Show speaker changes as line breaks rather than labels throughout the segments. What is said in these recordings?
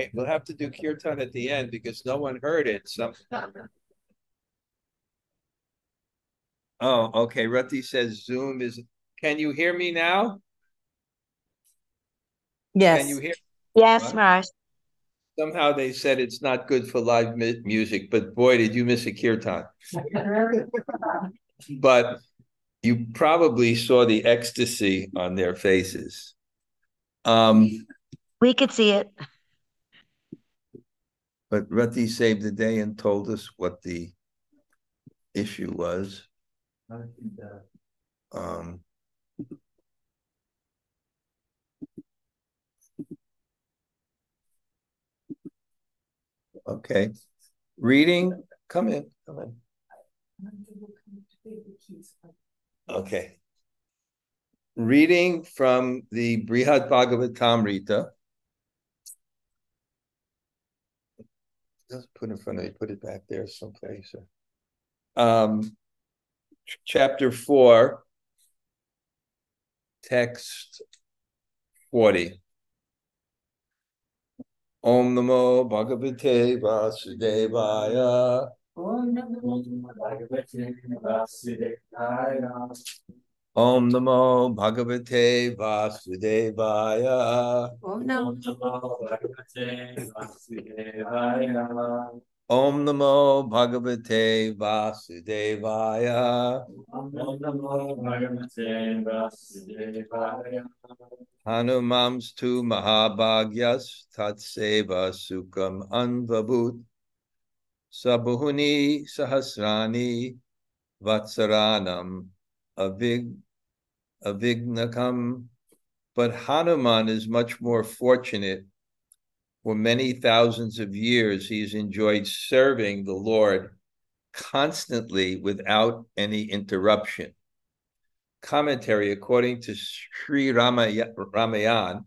Okay, we'll have to do kirtan at the end because no one heard it. Some. Oh, okay. Rati says Zoom is. Can you hear me now?
Yes.
Can you hear?
Yes,
What?
Maharaj.
Somehow they said it's not good for live mu- music, but boy, did you miss a kirtan. But you probably saw the ecstasy on their faces. Um,
We could see it.
But Rati saved the day and told us what the issue was. Um, okay, reading, come in, come in. Okay. Reading from the Brihad Bhagavatamrita. Just put in front of me, put it back there someplace. Um, chapter four, text forty. Om Namo Bhagavate Vasudevaya.
Om Namo Bhagavate Vasudevaya.
Om Namo Bhagavate Vasudevaya.
Om Namo Bhagavate Vasudevaya.
Om Namo Bhagavate Vasudevaya.
Om Namo Bhagavate Vasudevaya.
Hanumams tu Mahabhagyas Tatseva Sukham Anvabhut Sabuhuni Sahasrani Vatsaranam Avig Avignakam. But Hanuman is much more fortunate. For many thousands of years, he's enjoyed serving the Lord constantly without any interruption. Commentary according to Sri Ramaya- Ramayan,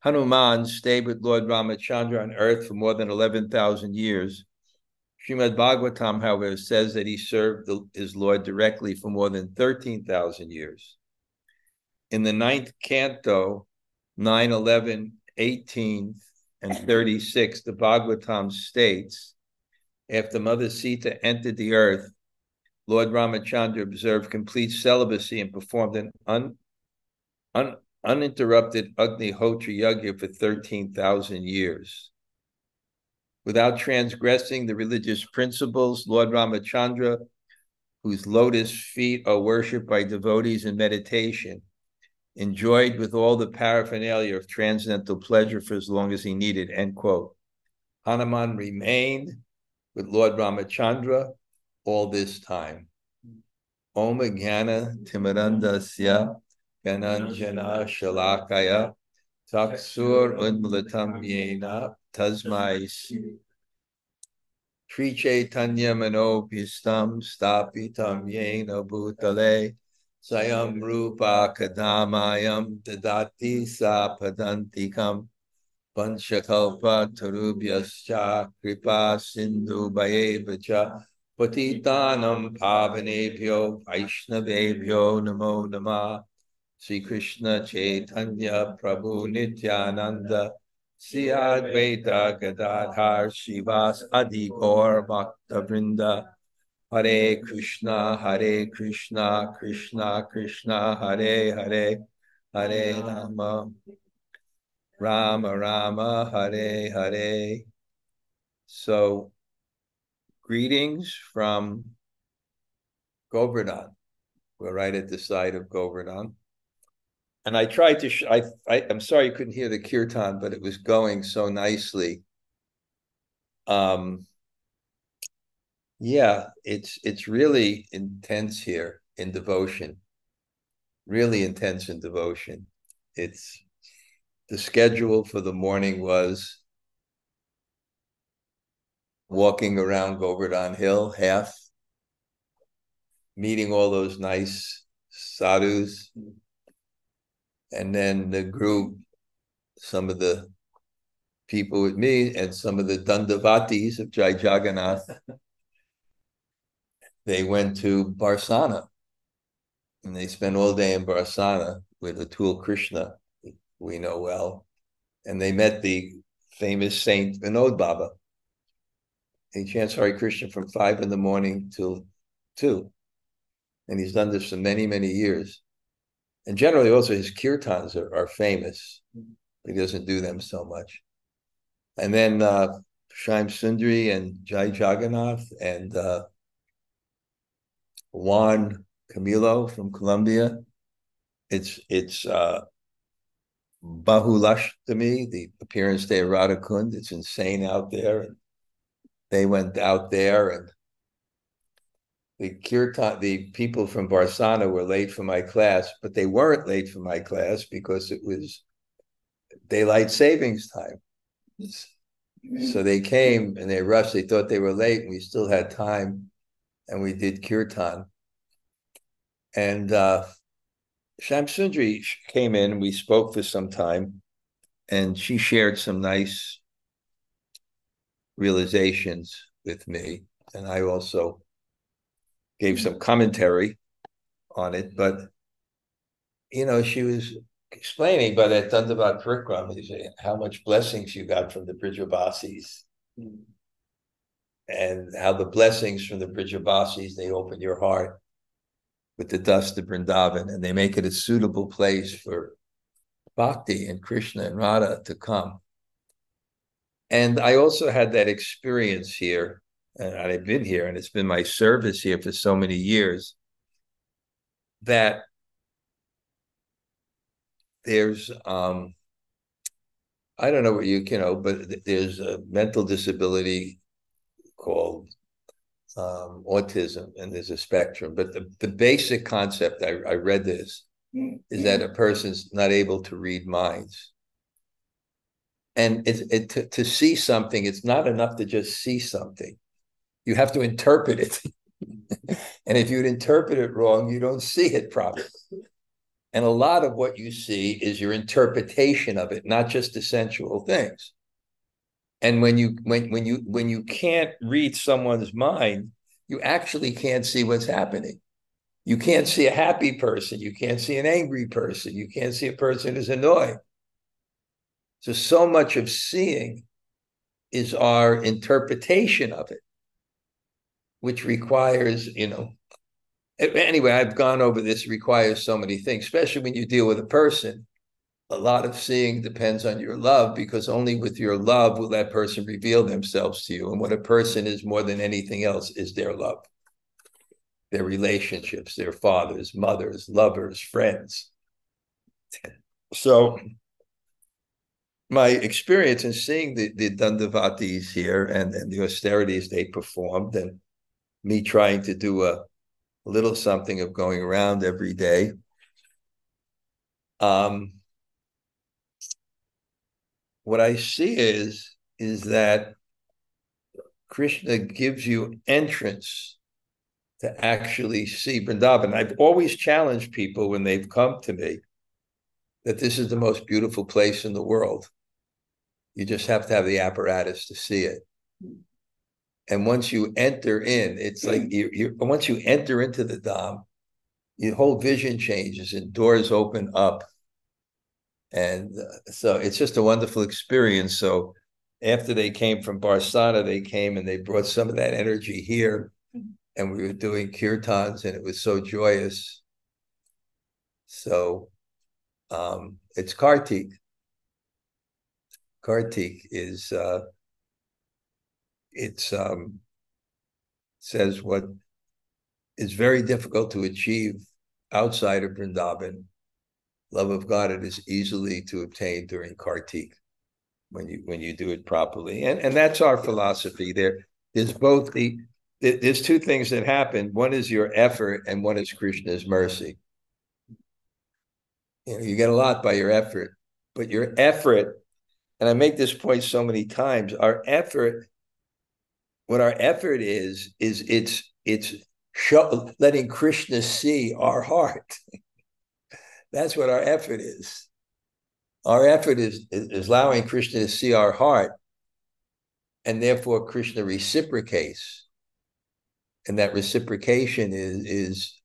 Hanuman stayed with Lord Ramachandra on earth for more than 11,000 years. Srimad Bhagavatam, however, says that he served the, his Lord directly for more than 13,000 years. In the ninth canto, 9, 11, 18, and 36, the Bhagavatam states after Mother Sita entered the earth, Lord Ramachandra observed complete celibacy and performed an un, un, uninterrupted Agnihotra Yajna for 13,000 years. Without transgressing the religious principles, Lord Ramachandra, whose lotus feet are worshipped by devotees in meditation, enjoyed with all the paraphernalia of transcendental pleasure for as long as he needed. End quote. Hanuman remained with Lord Ramachandra all this time. Om Jnana Timarandasya Gananjana Shalakaya Taksur Unmulatam Yena Tasmai Sri Chaitanya Manopistam Stapitam Yena Bhutale Sayam Rupa Kadamayam Dadati Sapadantikam Panchakalpa Tarubhyascha Kripa Sindhu Bhayevacha Patitanam Pavanebhyo Vaishnavebhyo Namo Namah Sri Krishna Chaitanya Prabhu Nityananda Sri Advaita Gadadhar Shivas Adi Gaur Bhakta Vrinda Hare Krishna Hare Krishna Krishna Krishna Hare Hare Hare Rama Rama Rama Hare Hare. So, greetings from Govardhan. We're right at the side of Govardhan. And I tried to, sh- I, I, I'm sorry you couldn't hear the kirtan, but it was going so nicely. Um, yeah, it's it's really intense here in devotion. Really intense in devotion. It's the schedule for the morning was walking around Govardhan Hill, half, meeting all those nice sadhus, and then the group, some of the people with me, and some of the Dandavatis of Jai Jagannath. They went to Barsana, and they spent all day in Barsana with Atul Krishna, we know well, and they met the famous Saint Vinod Baba. He chants Hare Krishna from five in the morning till two. And he's done this for many, many years. And generally, also, his kirtans are, are famous. He doesn't do them so much. And then uh, Shyam Sundari and Jai Jagannath and uh, Juan Camilo from Colombia. It's it's uh, Bahulashtami, the appearance day of Radhakund. It's insane out there. And they went out there and the kirtan, the people from Barsana were late for my class, but they weren't late for my class because it was daylight savings time. So they came and they rushed. They thought they were late, and we still had time, and we did kirtan. And uh, Shyam Sundari came in. We spoke for some time, and she shared some nice realizations with me, and I also gave some commentary on it. But you know, she was explaining by that Dandavat Parikram how much blessings you got from the Brijabasis. Mm. And how the blessings from the Brijabasis, they open your heart with the dust of Vrindavan and they make it a suitable place for Bhakti and Krishna and Radha to come. And I also had that experience here, and I've been here, and it's been my service here for so many years that there's um I don't know what you you know, but there's a mental disability called um, autism, and there's a spectrum. But the, the basic concept I, I read this is that a person's not able to read minds, and it, it to, to see something, it's not enough to just see something. You have to interpret it, and if you interpret it wrong, you don't see it properly. And a lot of what you see is your interpretation of it, not just the sensual things. And when you when when you when you can't read someone's mind, you actually can't see what's happening. You can't see a happy person, you can't see an angry person, you can't see a person who's annoyed. So so much of seeing is our interpretation of it, which requires, you know, anyway, I've gone over this requires so many things, especially when you deal with a person. A lot of seeing depends on your love because only with your love will that person reveal themselves to you. And what a person is more than anything else is their love, their relationships, their fathers, mothers, lovers, friends. So, my experience in seeing the, the Dandavatis here and, and the austerities they performed, and me trying to do a little something of going around every day. Um, what I see is is that Krishna gives you entrance to actually see Vrindavan. I've always challenged people when they've come to me that this is the most beautiful place in the world. You just have to have the apparatus to see it and once you enter in, it's like you you once you enter into the dham, your whole vision changes and doors open up. And uh, so it's just a wonderful experience. So after they came from Barsana, they came and they brought some of that energy here. And we were doing kirtans and it was so joyous. So um, it's Kartik. Kartik is uh, it's um, says what is very difficult to achieve outside of Vrindavan. Love of God it is easily to obtain during Kartik when you when you do it properly, and and that's our philosophy. There, there's both the there's two things that happen. One is your effort, and one is Krishna's mercy. You know, you get a lot by your effort, but your effort, and I make this point so many times, our effort what our effort is is it's it's show, letting Krishna see our heart. That's what our effort is. Our effort is, is allowing Krishna to see our heart, and therefore Krishna reciprocates. And that reciprocation is is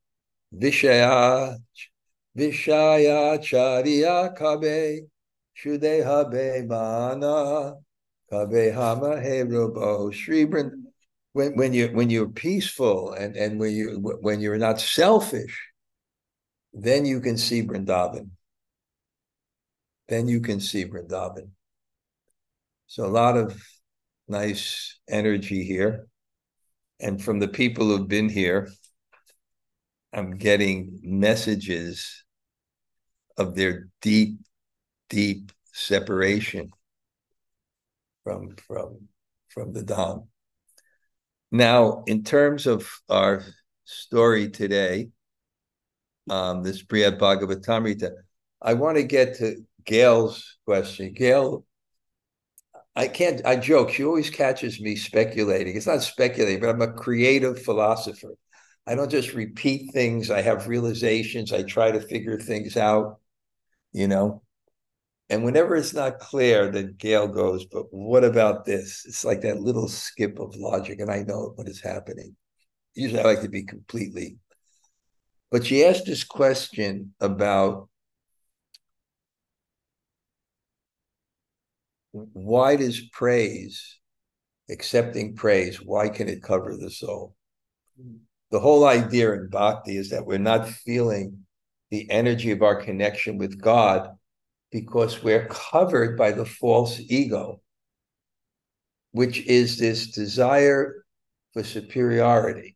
Vishaya Vishaya Chariya Kabe Shudeha Mana Kavehama when when you when you're peaceful and and when you when you're not selfish, then you can see Vrindavan. Then you can see Vrindavan. So a lot of nice energy here. And from the people who've been here, I'm getting messages of their deep, deep separation from from from the Dham. Now, in terms of our story today, um, this Brihad Bhagavatamrita, I want to get to Gail's question. Gail, I can't, I joke, she always catches me speculating. It's not speculating, but I'm a creative philosopher. I don't just repeat things, I have realizations, I try to figure things out, you know. And whenever it's not clear, then Gail goes, but what about this? It's like that little skip of logic, and I know what is happening. Usually I like to be completely. But she asked this question about why does praise, accepting praise, why can it cover the soul? The whole idea in bhakti is that we're not feeling the energy of our connection with God because we're covered by the false ego, which is this desire for superiority.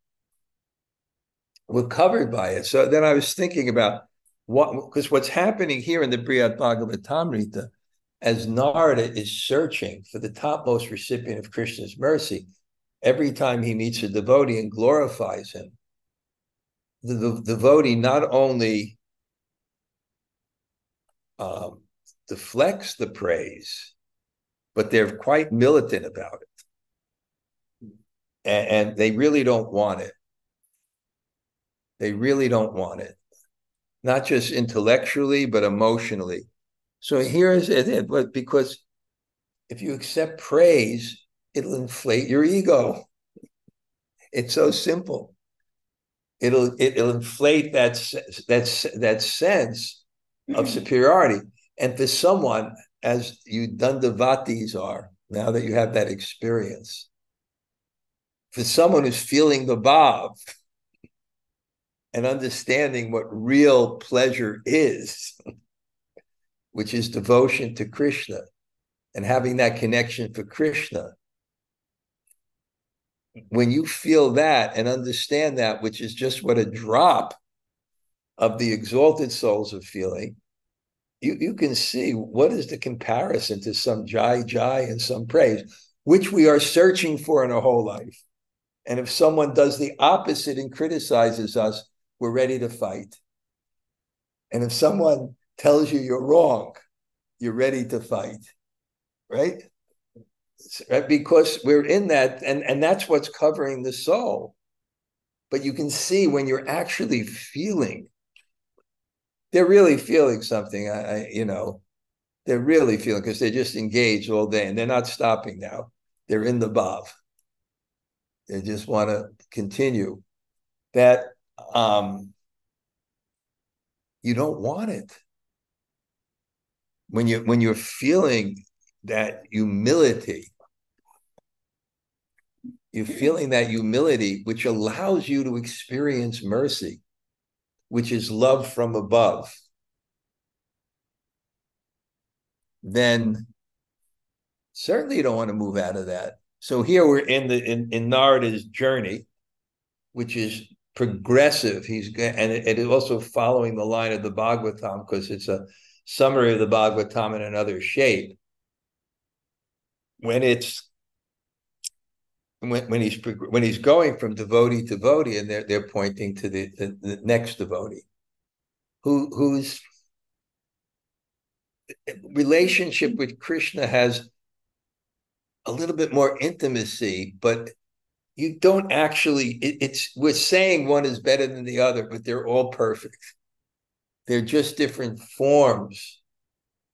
We're covered by it. So then I was thinking about what, because what's happening here in the Brihad Bhagavatamrita as Narada is searching for the topmost recipient of Krishna's mercy, every time he meets a devotee and glorifies him, the, the devotee not only um, deflects the praise, but they're quite militant about it. And, and they really don't want it. They really don't want it, not just intellectually, but emotionally so here's it, but because if you accept praise, it'll inflate your ego. It's so simple. It'll it'll inflate that that that sense mm-hmm. of superiority. And for someone as you Dandavatis are, now that you have that experience, for someone who's feeling the bhav and understanding what real pleasure is, which is devotion to Krishna and having that connection for Krishna. When you feel that and understand that, which is just what a drop of the exalted souls are feeling, you, you can see what is the comparison to some jai jai and some praise, which we are searching for in our whole life. And if someone does the opposite and criticizes us, we're ready to fight. And if someone tells you you're wrong, you're ready to fight, right? right? Because we're in that, and, and that's what's covering the soul. But you can see when you're actually feeling, they're really feeling something. I, I you know, they're really feeling because they're just engaged all day and they're not stopping now. They're in the bhav. They just want to continue. That um, you don't want it when you when you're feeling that humility you're feeling that humility which allows you to experience mercy which is love from above then certainly you don't want to move out of that. So here we're in the in, in narada's journey which is progressive. He's and it, it is also following the line of the bhagavatam because it's a summary of the Bhagavatam in another shape, when it's when, when he's when he's going from devotee to devotee, and they're they're pointing to the, the, the next devotee, who whose relationship with Krishna has a little bit more intimacy, but you don't actually. It, it's we're saying one is better than the other, but they're all perfect. They're just different forms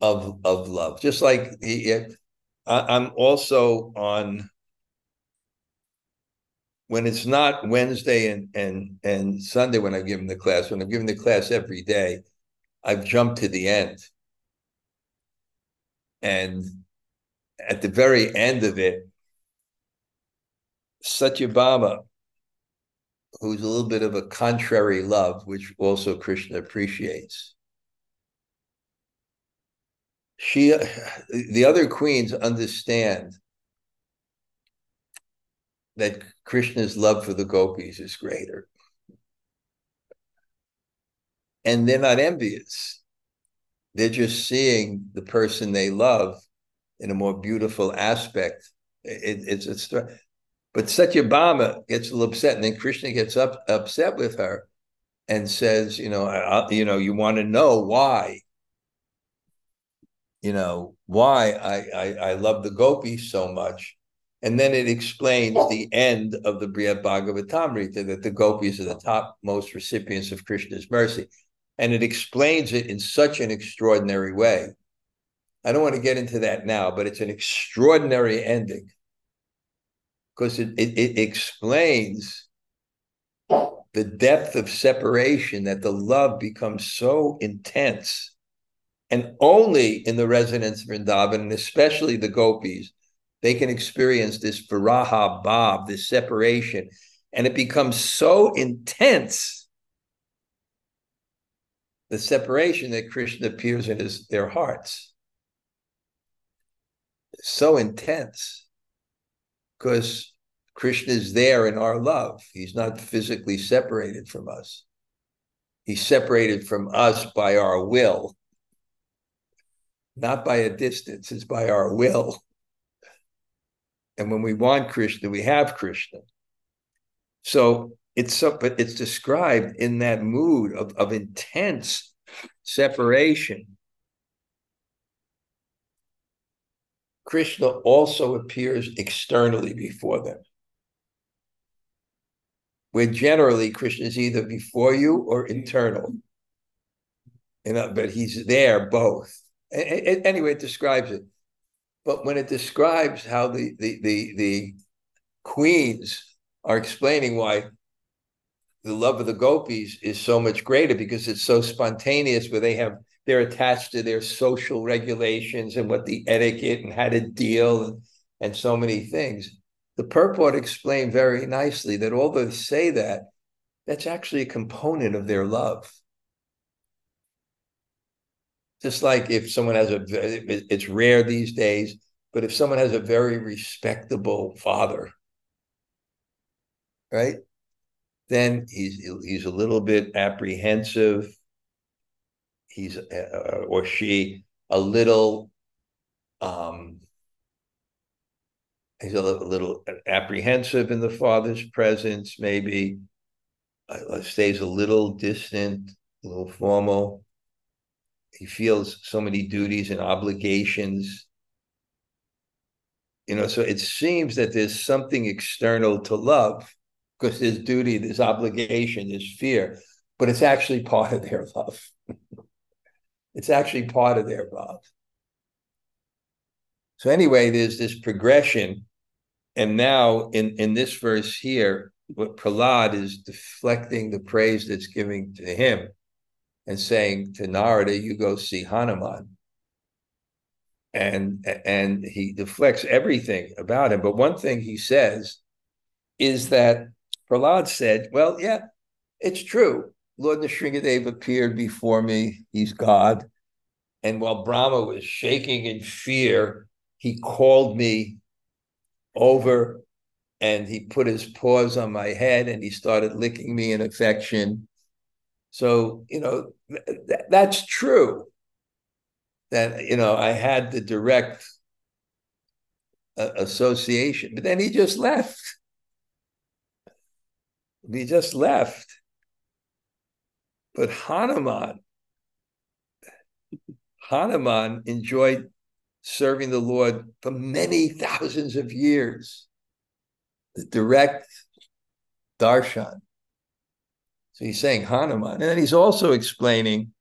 of of love. Just like it, I'm also on when it's not Wednesday and and and Sunday when I'm giving the class. When I'm giving the class every day, I've jumped to the end, and at the very end of it, Satyabhama, who's a little bit of a contrary love, which also Krishna appreciates. She, the other queens understand that Krishna's love for the gopis is greater. And they're not envious. They're just seeing the person they love in a more beautiful aspect. It, it's it's but Satyabhama gets a little upset, and then Krishna gets up upset with her and says, you know, I, you know, you want to know why. You know why I, I I love the gopis so much, and then it explains the end of the Brihad Bhagavatamrita that the gopis are the top most recipients of Krishna's mercy. And it explains it in such an extraordinary way. I don't want to get into that now, but it's an extraordinary ending because it, it, it explains the depth of separation that the love becomes so intense. And only in the residents of Vrindavan, and especially the gopis, they can experience this viraha bhav, this separation, and it becomes so intense, the separation that Krishna appears in his, their hearts. so intense because Krishna is there in our love. He's not physically separated from us. He's separated from us by our will, not by a distance, it's by our will. And when we want Krishna, we have Krishna. So it's so, but it's described in that mood of, of intense separation. Krishna also appears externally before them. Where generally Krishna is either before you or internal. Know, but he's there both. Anyway, it describes it. But when it describes how the the the, the queens are explaining why the love of the gopis is so much greater because it's so spontaneous where they have they're attached to their social regulations and what the etiquette and how to deal and, and so many things. The purport explained very nicely that although they say that that's actually a component of their love just like if someone has a, it's rare these days, but if someone has a very respectable father, right, then he's he's a little bit apprehensive. He's uh, or she a little um he's a little, a little apprehensive in the father's presence maybe uh, stays a little distant a little formal he feels so many duties and obligations. You know so it seems that there's something external to love because there's duty there's obligation there's fear but it's actually part of their love. It's actually part of their love. So anyway there's this progression and now in in this verse here what Prahlad is deflecting the praise that's giving to him and saying to Narada, you go see Hanuman. And and he deflects everything about him. But one thing he says is that Prahlad said, Well, yeah, it's true. Lord Nrsingadev appeared before me. He's God. And while Brahma was shaking in fear, he called me over and he put his paws on my head and he started licking me in affection. So, you know, th- that's true. That, you know, I had the direct uh, association, but then he just left. He just left. But Hanuman, Hanuman enjoyed serving the Lord for many thousands of years. The direct darshan. So he's saying Hanuman. And then he's also explaining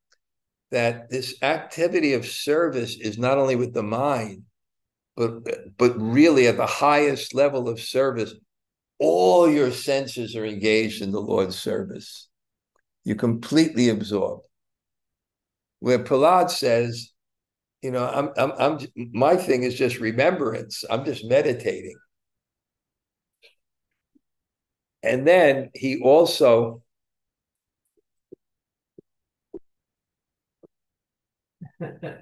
that this activity of service is not only with the mind, but, but really at the highest level of service, all your senses are engaged in the Lord's service. You're completely absorbed. Where Prahlad says you know, I'm, I'm, I'm, my thing is just remembrance. I'm just meditating. And then he also,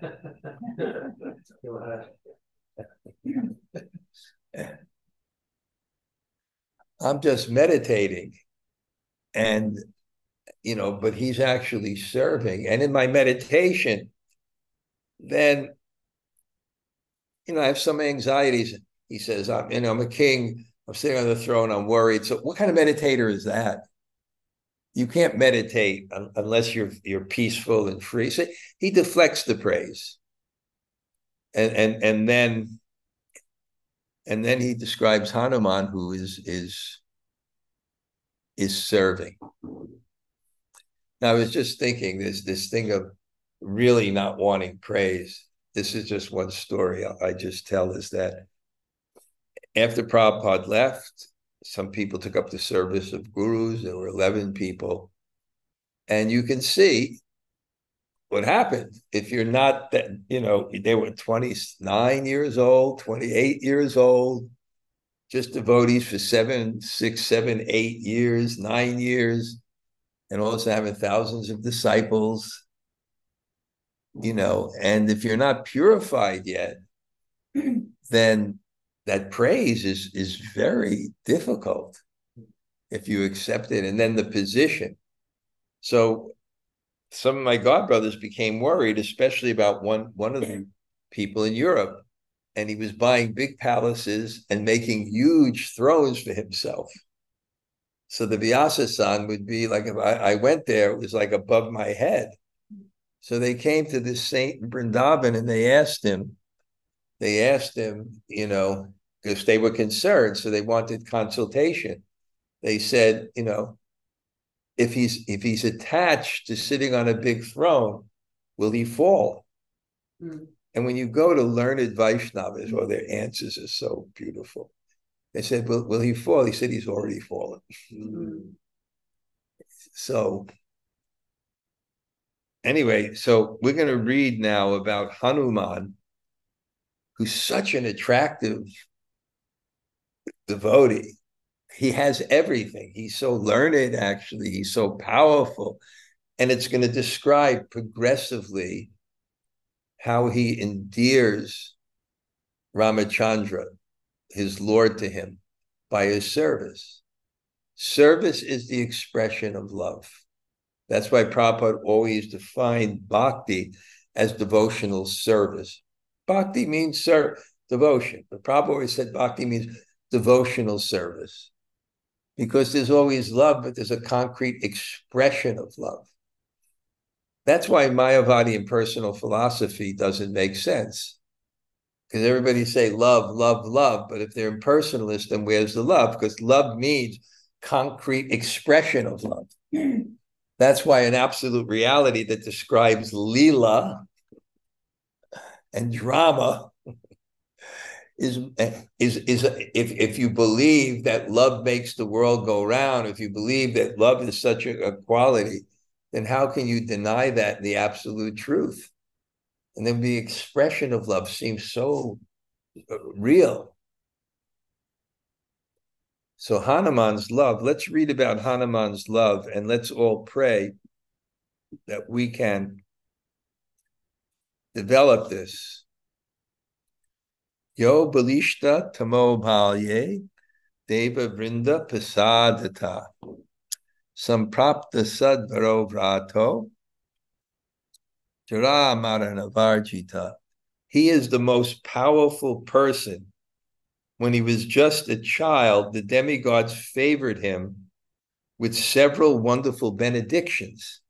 I'm just meditating. And, you know, but he's actually serving. And in my meditation, then, you know, I have some anxieties. He says, I'm, you know, I'm a king. I'm sitting on the throne. I'm worried. So what kind of meditator is that? You can't meditate unless you're you're peaceful and free. So he deflects the praise. And and and then and then he describes Hanuman, who is is is serving. Now I was just thinking this this thing of really not wanting praise. This is just one story I just tell is that after Prabhupada left, some people took up the service of gurus. There were 11 people. And you can see what happened if you're not that, you know, they were 29 years old, 28 years old, just devotees for seven, six, seven, eight years, nine years, and also having thousands of disciples you know, and if you're not purified yet, then that praise is is very difficult if you accept it. And then the position. So some of my godbrothers became worried, especially about one one of the people in Europe. And he was buying big palaces and making huge thrones for himself. So the Vyasa would be like if I, I went there, it was like above my head. So they came to this saint in Vrindavan and they asked him, they asked him, you know, because they were concerned, so they wanted consultation. They said, you know, if he's if he's attached to sitting on a big throne, will he fall? Mm. And when you go to learned Vaishnavas, well, their answers are so beautiful. They said, "Will will he fall?" He said, "He's already fallen." Mm. So anyway, so we're going to read now about Hanuman, who's such an attractive devotee. He has everything. He's so learned, actually. He's so powerful. And it's going to describe progressively how he endears Ramachandra, his Lord, to him by his service. Service is the expression of love. That's why Prabhupada always defined bhakti as devotional service. Bhakti means ser- devotion, The Prabhupada always said bhakti means devotional service because there's always love, but there's a concrete expression of love. That's why Mayavadi impersonal philosophy doesn't make sense. Because everybody say love, love, love, but if they're impersonalist, then where's the love? Because love means concrete expression of love. That's why an absolute reality that describes lila and drama is is is if if you believe that love makes the world go round, if you believe that love is such a, a quality, then how can you deny that the absolute truth? And then the expression of love seems so uh, real. So Hanuman's love, let's read about Hanuman's love and let's all pray that we can develop this. Yo balishta tamo bhalye deva vrinda pasadata samprapta sadvaro vrato jara marana He is the most powerful person. When he was just a child, the demigods favored him with several wonderful benedictions.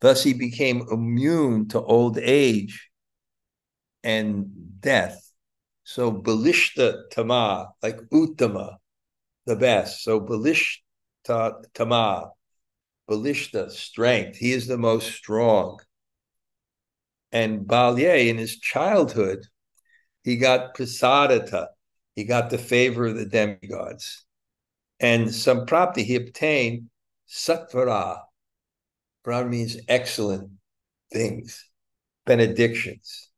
Thus, he became immune to old age and death. So, Balishta Tama, like Uttama, the best. So, Balishta Tama, Balishta, strength. He is the most strong. And Balye, in his childhood, he got Prasadata, he got the favor of the demigods. And samprapti, he obtained satvara. Brahma means excellent things, benedictions.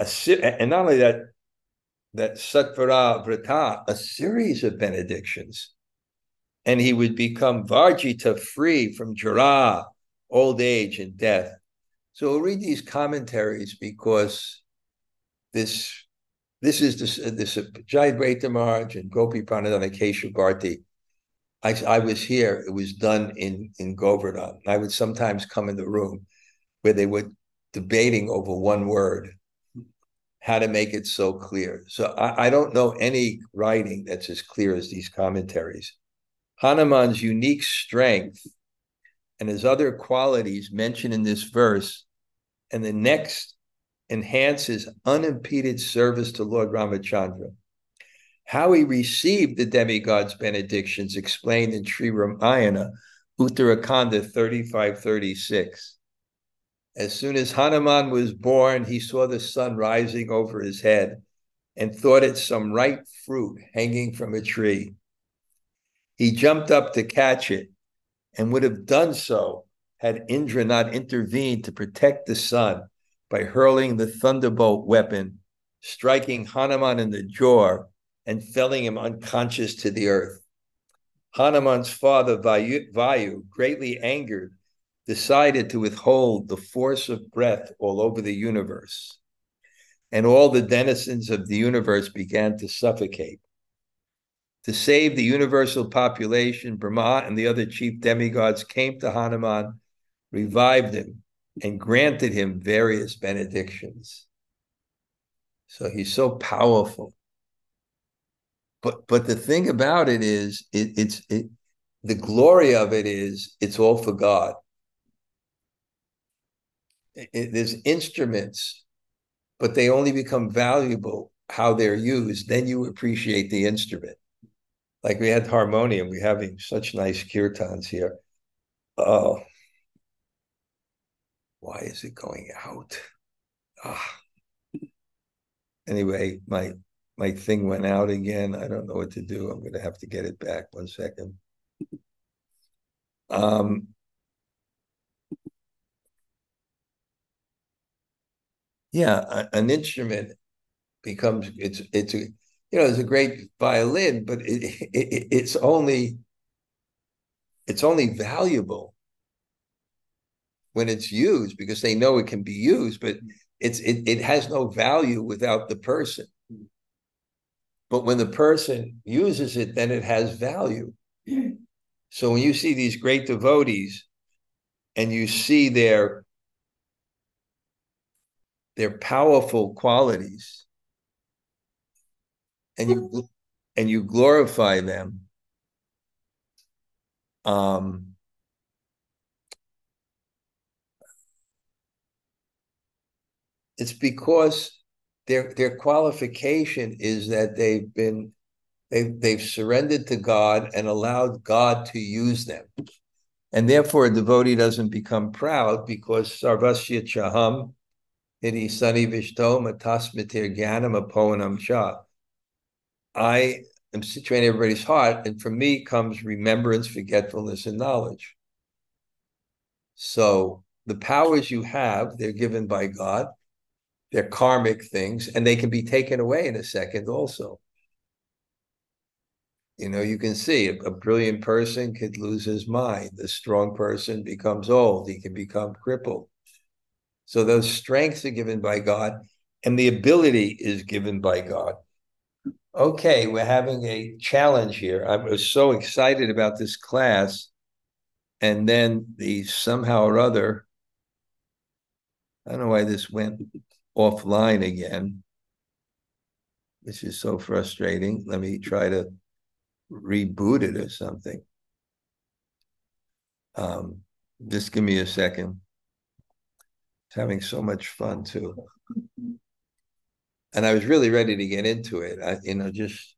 A and not only that, that Satvara Vrata, a series of benedictions. And he would become Varjita free from Jara, old age, and death. So we'll read these commentaries because this this is this uh, this uh, Jayadvaita Maharaj and Gopiparanadhana Keshav Bharti. I, I was here. It was done in in Govardhan. I would sometimes come in the room where they were debating over one word, how to make it so clear. So I, I don't know any writing that's as clear as these commentaries. Hanuman's unique strength and his other qualities mentioned in this verse and the next enhances unimpeded service to Lord Ramachandra. How he received the demigod's benedictions explained in Sri Ramayana, Uttarakhanda 3536. As soon as Hanuman was born, he saw the sun rising over his head and thought it some ripe fruit hanging from a tree. He jumped up to catch it and would have done so had Indra not intervened to protect the sun by hurling the thunderbolt weapon, striking Hanuman in the jaw and felling him unconscious to the earth. Hanuman's father, Vayu, Vayu, greatly angered, decided to withhold the force of breath all over the universe. And all the denizens of the universe began to suffocate. To save the universal population, Brahma and the other chief demigods came to Hanuman, revived him, and granted him various benedictions. So he's so powerful. But but the thing about it is, it, it's it, the glory of it is it's all for God. It, there's instruments, but they only become valuable how they're used. Then you appreciate the instrument. Like we had harmonium, we're having such nice kirtans here. Oh, why is it going out? Ah. Anyway, my my thing went out again. I don't know what to do. I'm going to have to get it back. One second. Um, yeah, an instrument becomes it's it's a you know it's a great violin, but it, it it's only it's only valuable when it's used because they know it can be used, but it's it, it has no value without the person. But when the person uses it, then it has value. So when you see these great devotees and you see their their powerful qualities and you and you glorify them um it's because their their qualification is that they've been they've they've surrendered to God and allowed God to use them. And therefore a devotee doesn't become proud because sarvasya chaham iti sani vishto matasmitir gyanam apoanam cha. I am situated in everybody's heart, and from me comes remembrance, forgetfulness, and knowledge. So the powers you have, they're given by God they're karmic things, and they can be taken away in a second also. You know, you can see a, a brilliant person could lose his mind. The strong person becomes old. He can become crippled. So those strengths are given by God, and the ability is given by God. Okay, we're having a challenge here. I was so excited about this class, and then the somehow or other, I don't know why this went offline again, which is so frustrating. Let me try to reboot it or something. Um, just give me a second. Having so much fun too. And I was really ready to get into it. I, you know, just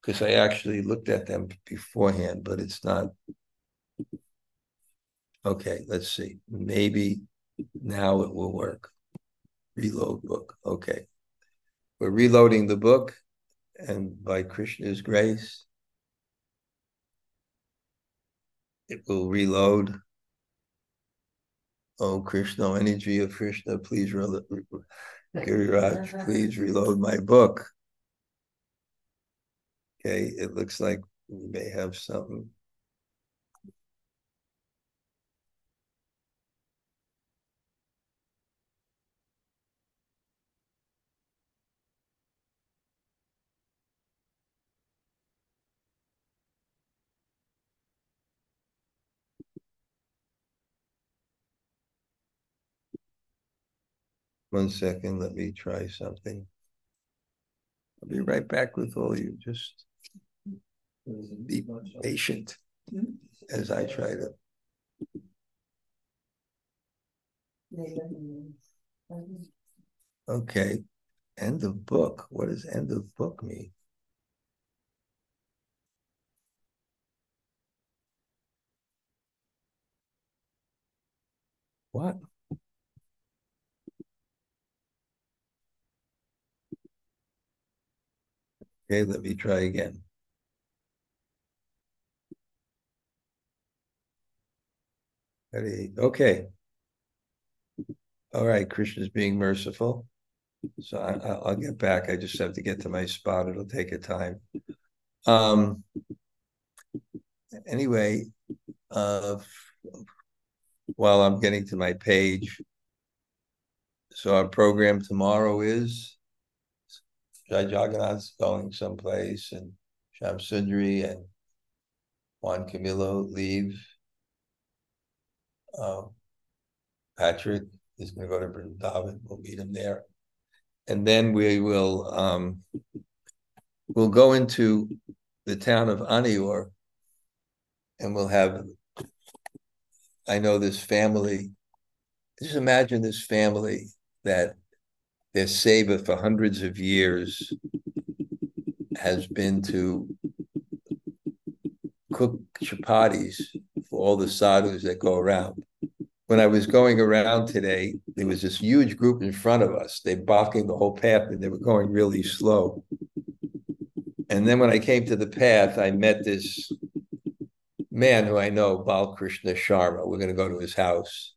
because I actually looked at them beforehand, but it's not. Okay, let's see. Maybe now it will work. Reload book. Okay. We're reloading the book, and by Krishna's grace, it will reload. Oh, Krishna, energy of Krishna, please. Giriraj, please reload my book. Okay, it looks like we may have something. One second, let me try something. I'll be right back with all you. Just be patient as I try to. Okay, end of book. What does end of book mean? What? Okay, let me try again. Okay. All right, Krishna's being merciful. So I, will get back. I just have to get to my spot. It'll take a time. Um. Anyway, uh, while I'm getting to my page, so our program tomorrow is Jai Jagannath's going someplace, and Sham Sundari and Juan Camilo leave. Um, Patrick is going to go to Vrindavan. We'll meet him there, and then we will um, we'll go into the town of Anior, and we'll have. I know this family. Just imagine this family that their seva for hundreds of years has been to cook chapatis for all the sadhus that go around. When I was going around today, there was this huge group in front of us. They blocking the whole path and they were going really slow. And then when I came to the path, I met this man who I know, Balkrishna Sharma. We're going to go to his house.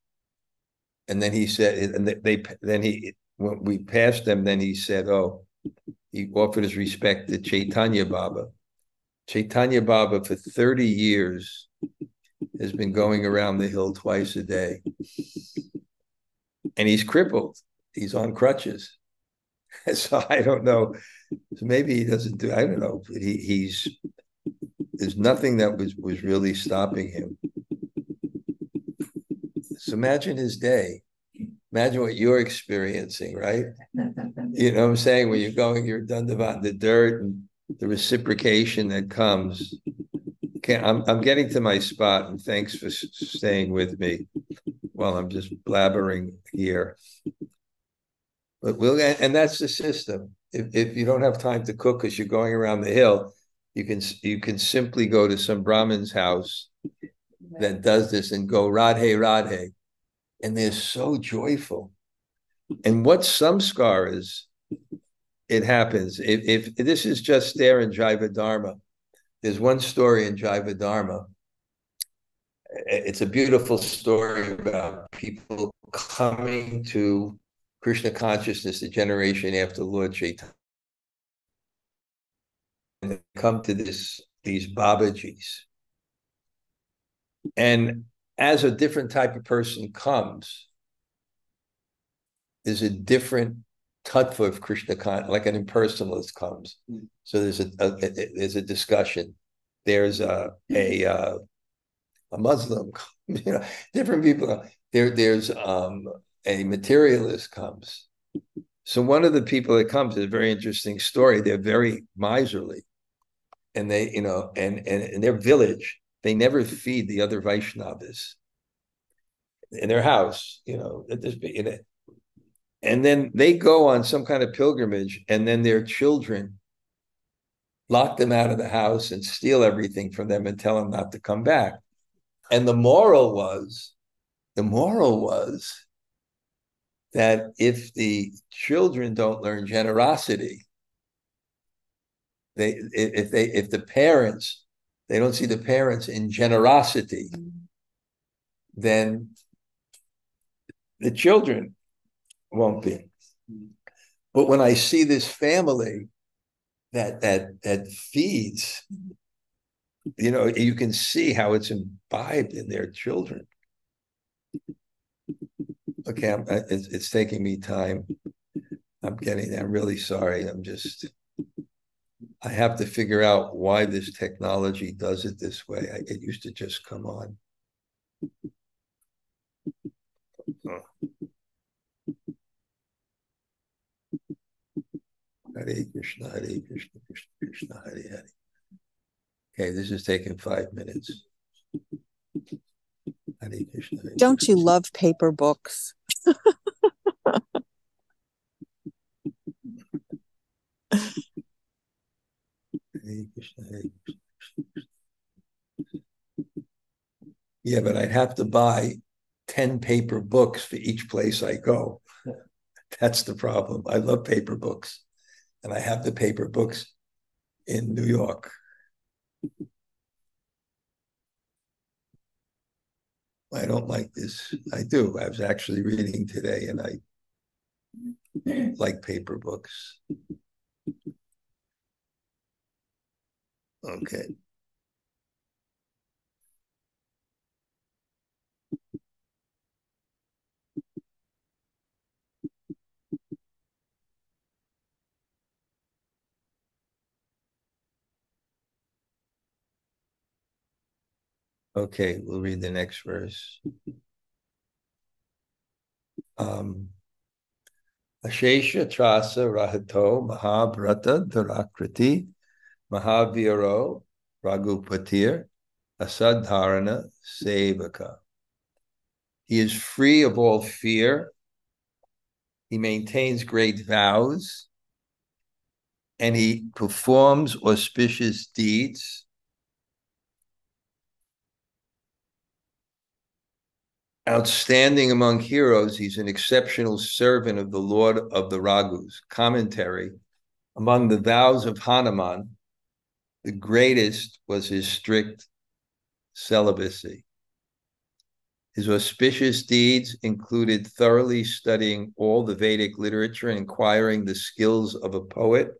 And then he said, and they then he when we passed them, then he said, "Oh, he offered his respect to Chaitanya Baba." Chaitanya Baba for thirty years has been going around the hill twice a day, and he's crippled. He's on crutches, so I don't know. So maybe he doesn't do. I don't know. He, he's there's nothing that was was really stopping him. So imagine his day imagine what you're experiencing, right? you know what I'm saying? When you're going, you're done about the dirt and the reciprocation that comes. Okay, I'm I'm getting to my spot, and thanks for staying with me while I'm just blabbering here. But we'll and that's the system. If if you don't have time to cook because you're going around the hill, you can you can simply go to some Brahmin's house that does this and go Radhe Radhe and they're so joyful. And what samskar is, it happens. If, if this is just there in Jaiva Dharma, there's one story in Jaiva Dharma. It's a beautiful story about people coming to Krishna consciousness the generation after Lord Chaitanya. And they come to this these Babajis. And as a different type of person comes, there's a different tattva of Krishna like an impersonalist comes. Mm. So there's a, a, a, there's a discussion. There's a a uh, a Muslim, you know, different people. There there's um, a materialist comes. So one of the people that comes is a very interesting story. They're very miserly, and they you know and and in their village they never feed the other Vaishnavas in their house, you know. And then they go on some kind of pilgrimage, and then their children lock them out of the house and steal everything from them and tell them not to come back. And the moral was, the moral was that if the children don't learn generosity, they if they if the parents they don't see the parents in generosity, then the children won't be. But when I see this family that that that feeds, you know, you can see how it's imbibed in their children. Okay, I'm, it's, it's taking me time. I'm getting. I'm really sorry. I'm just. I have to figure out why this technology does it this way. I, it used to just come on. Hare Krishna, Hare Krishna, Krishna Krishna, Hare Hare. Okay, this is taking five minutes.
Hare Krishna, Hare Don't you love paper books?
Yeah, but I'd have to buy 10 paper books for each place I go. That's the problem. I love paper books and I have the paper books in New York. I don't like this. I do. I was actually reading today and I like paper books. Okay. Okay, we'll read the next verse. Um, Ashesha Trasa Rahato Mahabhrata Dharakriti Mahaviro Raghupatir Asadharana Sevaka. He is free of all fear. He maintains great vows and he performs auspicious deeds Outstanding among heroes, he's an exceptional servant of the Lord of the Raghus. Commentary Among the vows of Hanuman, the greatest was his strict celibacy. His auspicious deeds included thoroughly studying all the Vedic literature and acquiring the skills of a poet.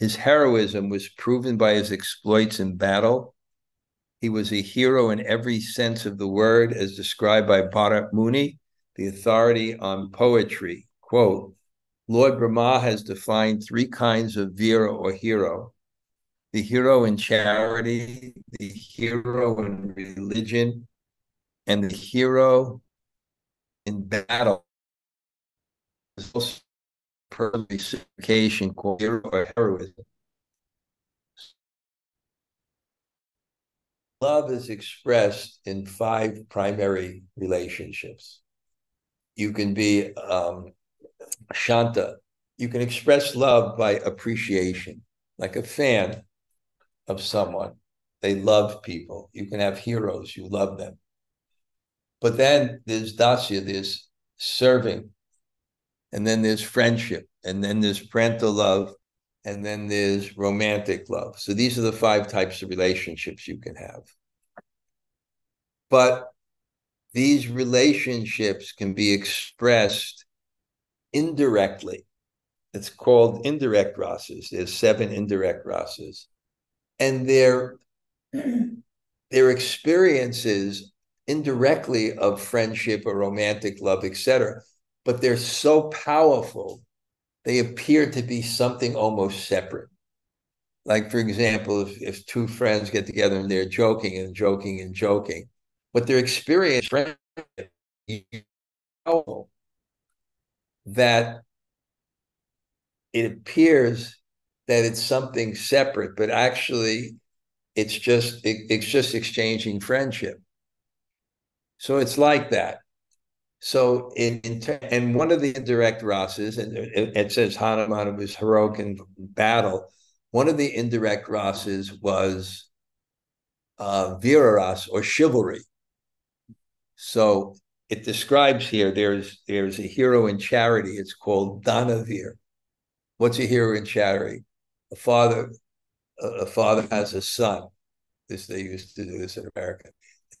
His heroism was proven by his exploits in battle he was a hero in every sense of the word, as described by Bharat Muni, the authority on poetry. Quote, Lord Brahma has defined three kinds of vira or hero the hero in charity, the hero in religion, and the hero in battle. There's also personification called hero or heroism. Love is expressed in five primary relationships. You can be um, Shanta. You can express love by appreciation, like a fan of someone. They love people. You can have heroes, you love them. But then there's dasya, there's serving, and then there's friendship, and then there's parental love, and then there's romantic love. So these are the five types of relationships you can have. But these relationships can be expressed indirectly. It's called indirect rasas. There's seven indirect rasas. And their, their experiences indirectly of friendship or romantic love, etc. But they're so powerful they appear to be something almost separate. Like, for example, if, if two friends get together and they're joking and joking and joking, but their experience that it appears that it's something separate, but actually it's just it, it's just exchanging friendship. So it's like that. So in, in and one of the indirect rasas, and it, it says Hanuman was heroic in battle. One of the indirect rasas was uh, viraras or chivalry. So it describes here there's there's a hero in charity. It's called Danavir. What's a hero in charity? A father a father has a son. This they used to do this in America.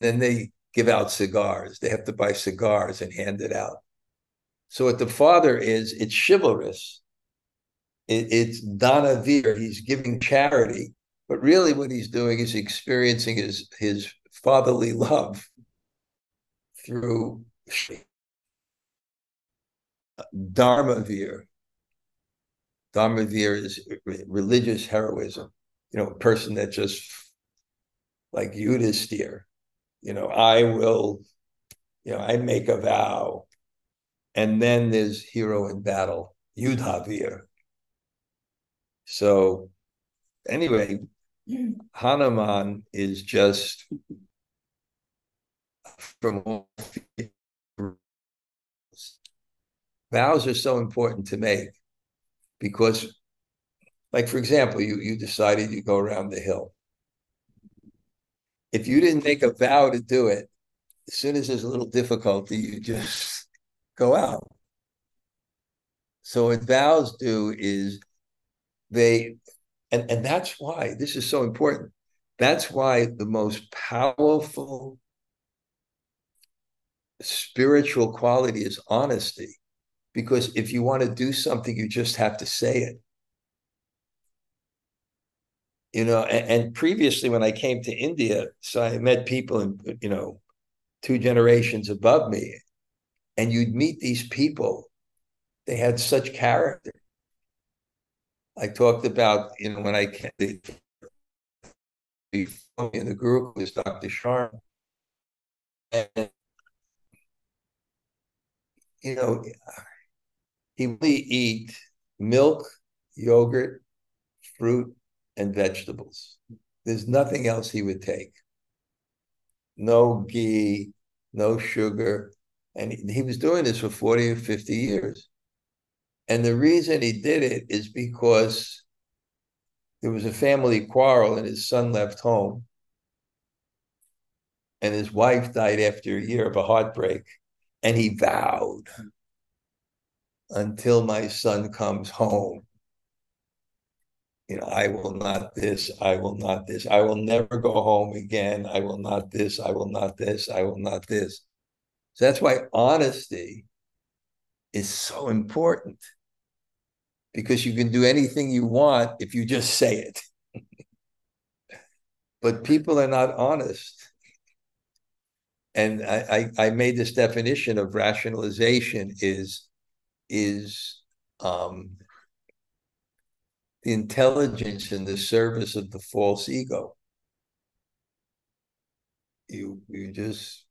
And then they give out cigars. They have to buy cigars and hand it out. So what the father is, it's chivalrous. It, it's dana vir. He's giving charity, but really what he's doing is experiencing his his fatherly love through dharma vir. Dharma vir is religious heroism. You know, a person that just like Yudhisthira, you know, I will, you know, I make a vow. And then there's hero in battle, Yudhavir. So anyway, Hanuman is just from all vows are so important to make because like for example you you decided you go around the hill if you didn't make a vow to do it as soon as there's a little difficulty you just go out. So what vows do is they and and that's why this is so important. That's why the most powerful spiritual quality is honesty. Because if you want to do something you just have to say it you know and, and, previously when i came to india so i met people in you know two generations above me and you'd meet these people. They had such character. I talked about you know when i came in the group was dr sharma. And you know he would eat milk yogurt fruit and vegetables. There's nothing else he would take. No ghee, no sugar. And he, was doing this for 40 or 50 years. And the reason he did it is because there was a family quarrel and his son left home. And his wife died after a year of a heartbreak. And he vowed until my son comes home, you know, I will not this, I will not this, I will never go home again, I will not this, I will not this, I will not this. So that's why honesty is so important because you can do anything you want if you just say it. but people are not honest. And I, I, I, made this definition of rationalization is is um, intelligence in the service of the false ego. You you just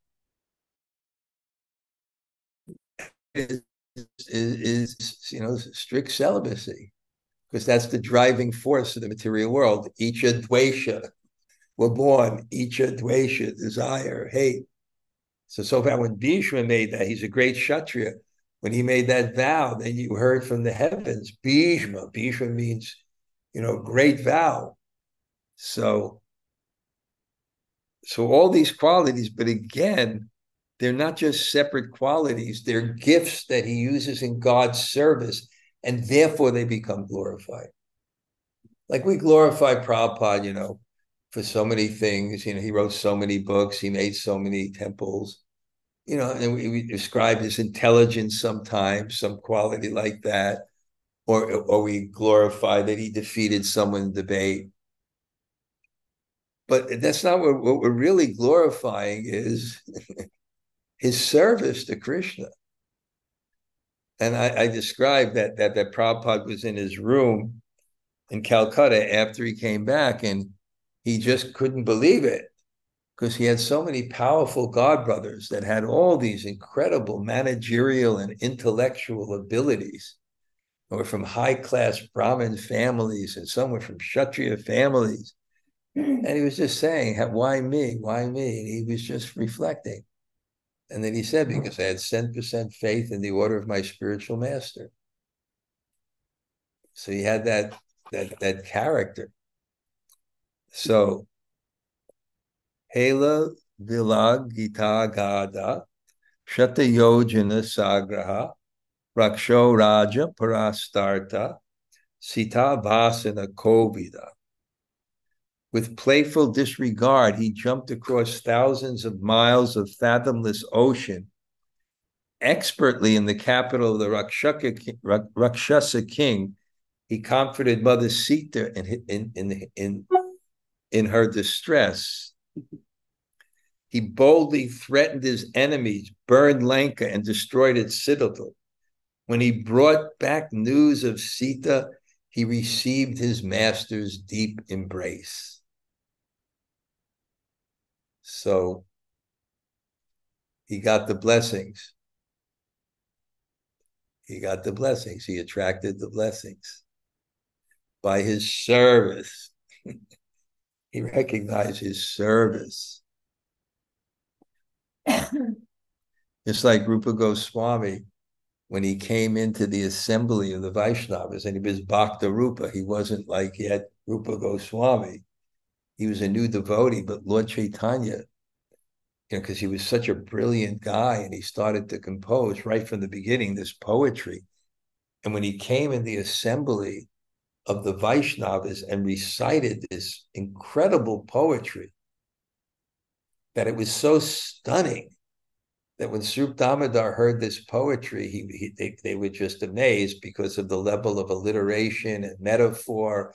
is, is, is you know strict celibacy because that's the driving force of the material world. Icha dvesha, we're born. Icha dvesha, desire, hate. So so far, when Bhishma made that, he's a great kshatriya. When he made that vow, then you heard from the heavens, Bhishma. Bhishma means you know, great vow. So, so all these qualities, but again, they're not just separate qualities, they're gifts that he uses in God's service, and therefore they become glorified. Like we glorify Prabhupada, you know, for so many things. You know, he wrote so many books, he made so many temples, you know, and we, we describe his intelligence sometimes, some quality like that or or we glorify that he defeated someone in debate. But that's not what, what we're really glorifying is his service to Krishna. And I, I described that that that Prabhupada was in his room in Calcutta after he came back, and he just couldn't believe it because he had so many powerful godbrothers that had all these incredible managerial and intellectual abilities were from high class Brahmin families, and some were from Kshatriya families. And he was just saying, Why me? Why me? And he was just reflecting. And then he said, mm-hmm. Because I had 10% faith in the order of my spiritual master. So he had that that that character. So Hela Vilag Gada Shata Yojana Sagraha Raksho Raja Parastarta Sita Vasana Kovida. With playful disregard, he jumped across thousands of miles of fathomless ocean expertly in the capital of the Rakshaka, Rakshasa king, he comforted Mother Sita in, in, in, in, in her distress. He boldly threatened his enemies, burned Lanka, and destroyed its citadel. When he brought back news of Sita, he received his master's deep embrace. So he got the blessings. He got the blessings. He attracted the blessings by his service. he recognized his service. it's like Rupa Goswami, when he came into the assembly of the Vaishnavas and he was Bhakta Rupa, he wasn't like yet Rupa Goswami. He was a new devotee, but Lord Chaitanya, you know, because he was such a brilliant guy and he started to compose right from the beginning this poetry. And when he came in the assembly of the Vaishnavas and recited this incredible poetry, that it was so stunning that when Swarup Damodar heard this poetry, he, he they, they were just amazed because of the level of alliteration and metaphor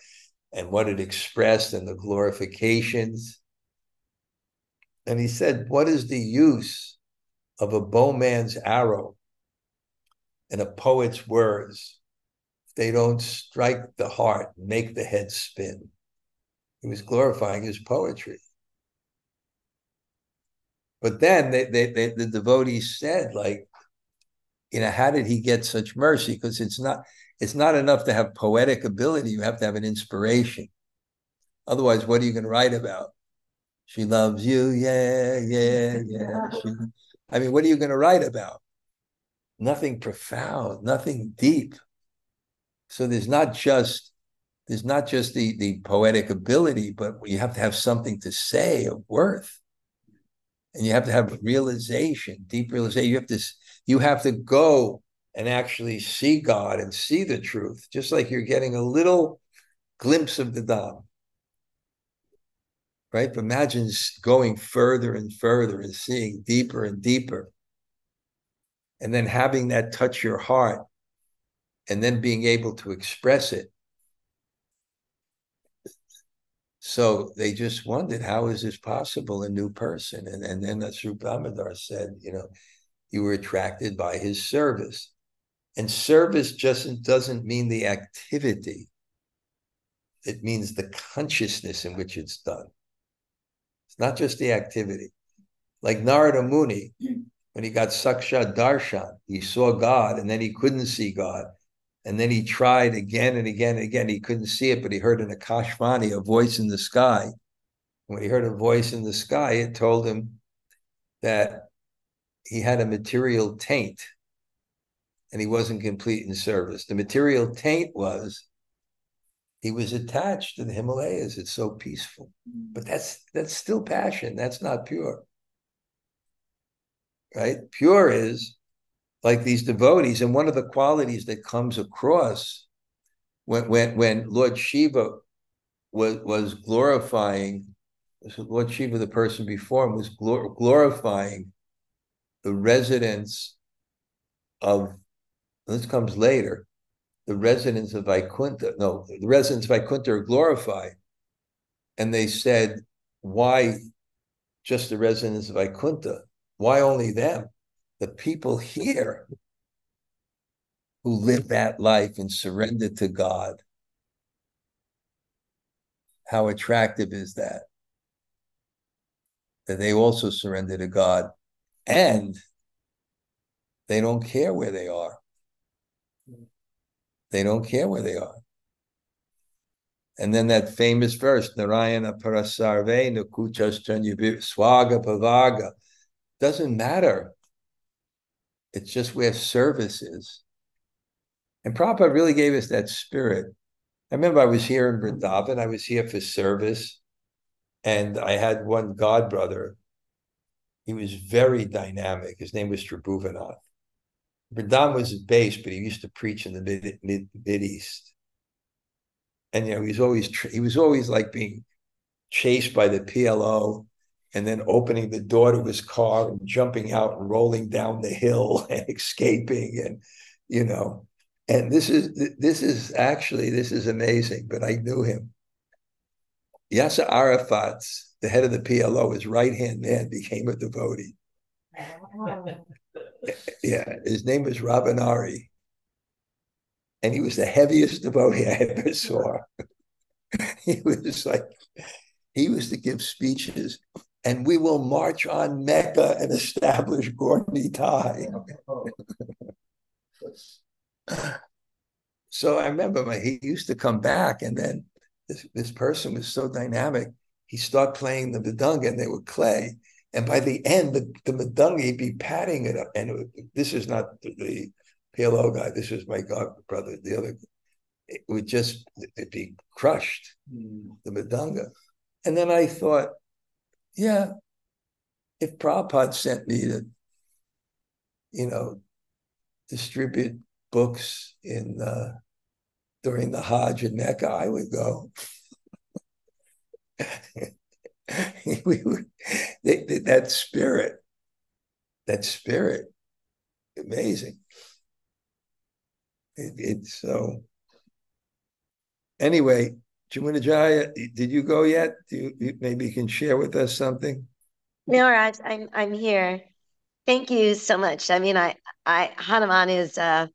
and what it expressed and the glorifications. And he said, What is the use of a bowman's arrow and a poet's words they don't strike the heart, make the head spin? He was glorifying his poetry. But then they, they, they, the devotees said, like, you know, how did he get such mercy? Because it's not it's not enough to have poetic ability. You have to have an inspiration. Otherwise, what are you going to write about? She loves you, yeah, yeah, yeah. She, I mean, what are you going to write about? Nothing profound, nothing deep. So there's not just there's not just the the poetic ability, but you have to have something to say of worth and you have to have realization, deep realization. You have to you have to go and actually see God and see the truth, just like you're getting a little glimpse of the Dham. Right? But imagine going further and further and seeing deeper and deeper. And then having that touch your heart and then being able to express it So they just wondered, how is this possible, a new person? And, and then Swarup Damodar said, you know, you were attracted by his service. And service just doesn't mean the activity. It means the consciousness in which it's done. It's not just the activity. Like Narada Muni, when he got Saksha Darshan, he saw God and then he couldn't see God. And then he tried again and again and again. He couldn't see it, but he heard an Akashvani, a voice in the sky. When he heard a voice in the sky, it told him that he had a material taint and he wasn't complete in service. The material taint was he was attached to the Himalayas. It's so peaceful. Mm-hmm. But that's that's still passion. That's not pure. Right? Pure is like these devotees. And one of the qualities that comes across when when when Lord Shiva was was glorifying Lord Shiva, the person before him, was glor- glorifying the residents of this comes later, the residents of Vaikuntha. No, the residents of Vaikuntha are glorified. And they said, why just the residents of Vaikuntha? Why only them? The people here who live that life and surrender to God. How attractive is that? That they also surrender to God and they don't care where they are. They don't care where they are. And then that famous verse, Narayana Parasarve Nakuchas Swaga Pavaga. Doesn't matter it's just where service is. And Prabhupada really gave us that spirit. I remember I was here in Vrindavan, I was here for service, and I had one god brother. He was very dynamic. His name was Tribhuvanath. Vrindavan was his base, but he used to preach in the mid, mid, mid east. And you know, he was always he was always like being chased by the PLO and then opening the door to his car and jumping out and rolling down the hill and escaping and you know. And this is this is actually this is amazing but i knew him. Yasser arafat's the head of the plo his right hand man became a devotee. Yeah his name was Rabin Ari and he was the heaviest devotee i ever saw. He was like he was to give speeches and we will march on Mecca and establish Gorni Tai. so I remember my, he used to come back, and then this, this person was so dynamic. He started playing the mridanga, and they were clay. And by the end, the, the mridanga, he'd be patting it up. And it this is not the, the PLO guy. This is my god brother. The other, it would just it'd be crushed, mm. the mridanga. And then I thought, yeah, if Prabhupada sent me to, you know, distribute books in uh, during the Hajj in Mecca, I would go. we would, they, they, that spirit, that spirit, amazing. It, it's so. Anyway, Jamunajaya, did you go yet? Do you, maybe you can share with us something?
No, Raj, I'm I'm here. Thank you so much. I mean, I I Hanuman is uh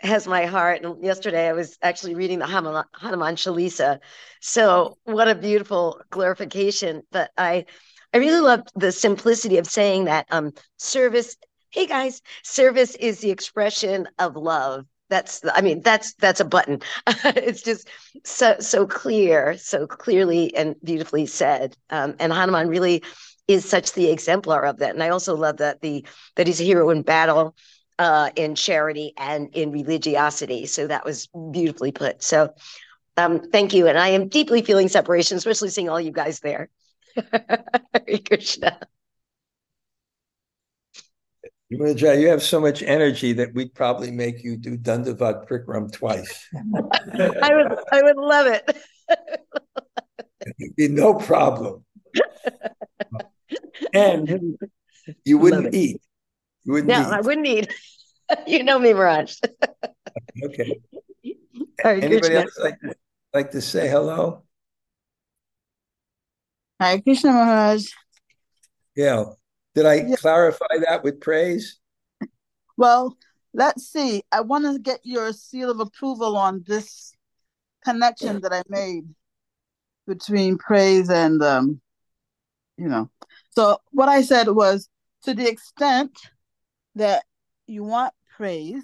has my heart. And yesterday I was actually reading the Hanuman, Hanuman Chalisa. So what a beautiful glorification. But I I really loved the simplicity of saying that um service. Hey guys, service is the expression of love that's i mean that's that's a button. It's just so so clear so clearly and beautifully said. Um, and hanuman really is such the exemplar of that. And i also love that the that he's a hero in battle uh, in charity and in religiosity. So that was beautifully put. So um, thank you. And i am deeply feeling separation especially seeing all you guys there. Hare Krishna.
Jai, you have so much energy that we'd probably make you do Dandavat Prikram twice.
I would, I would love it.
It'd be no problem. and you wouldn't eat. You wouldn't
no,
eat.
I wouldn't eat. you know me, Maharaj.
okay. Anybody else like to, like to say hello?
Hi, Krishna Maharaj.
Yeah. Did I yeah. clarify that with praise?
Well, let's see. I want to get your seal of approval on this connection that I made between praise and, um, you know. So what I said was to the extent that you want praise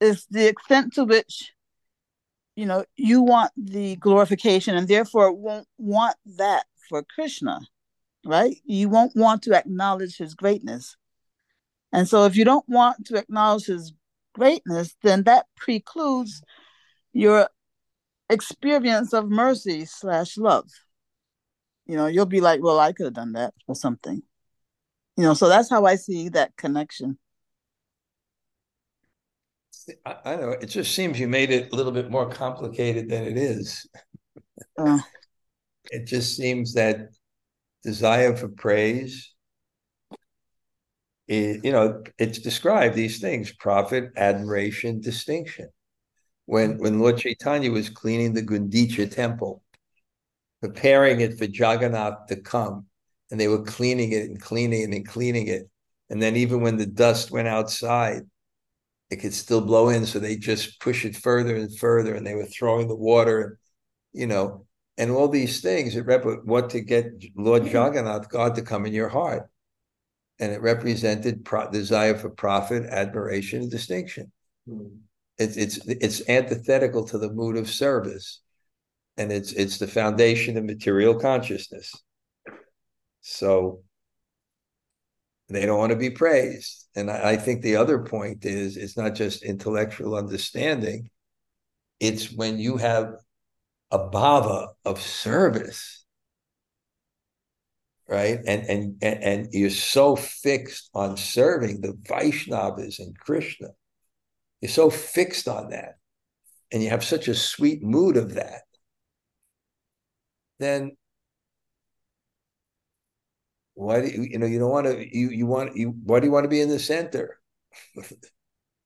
is the extent to which you know you want the glorification and therefore won't want that for krishna right? You won't want to acknowledge his greatness. And so if you don't want to acknowledge his greatness, then that precludes your experience of mercy slash love. You know, you'll be like, well, I could have done that or something. You know, so that's how I see that connection.
I, I know. It just seems you made it a little bit more complicated than it is. Uh, it just seems that desire for praise. It, you know, it's described these things: profit, admiration, distinction. When when Lord Chaitanya was cleaning the Gundicha temple, preparing it for Jagannath to come, and they were cleaning it and cleaning it and cleaning it, and then even when the dust went outside, it could still blow in, so they just push it further and further, and they were throwing the water and you know and all these things. It rep- what to get Lord mm-hmm. Jagannath, God, to come in your heart, and it represented pro- desire for profit, admiration, and distinction. Mm. It's it's it's antithetical to the mood of service, and it's it's the foundation of material consciousness. So they don't want to be praised. And I, I, think the other point is it's not just intellectual understanding, it's when you have a bhava of service right and and and you're so fixed on serving the vaishnavas and krishna you're so fixed on that and you have such a sweet mood of that then why do you, you know, you don't want to, you, you want, you, why do you want to be in the center?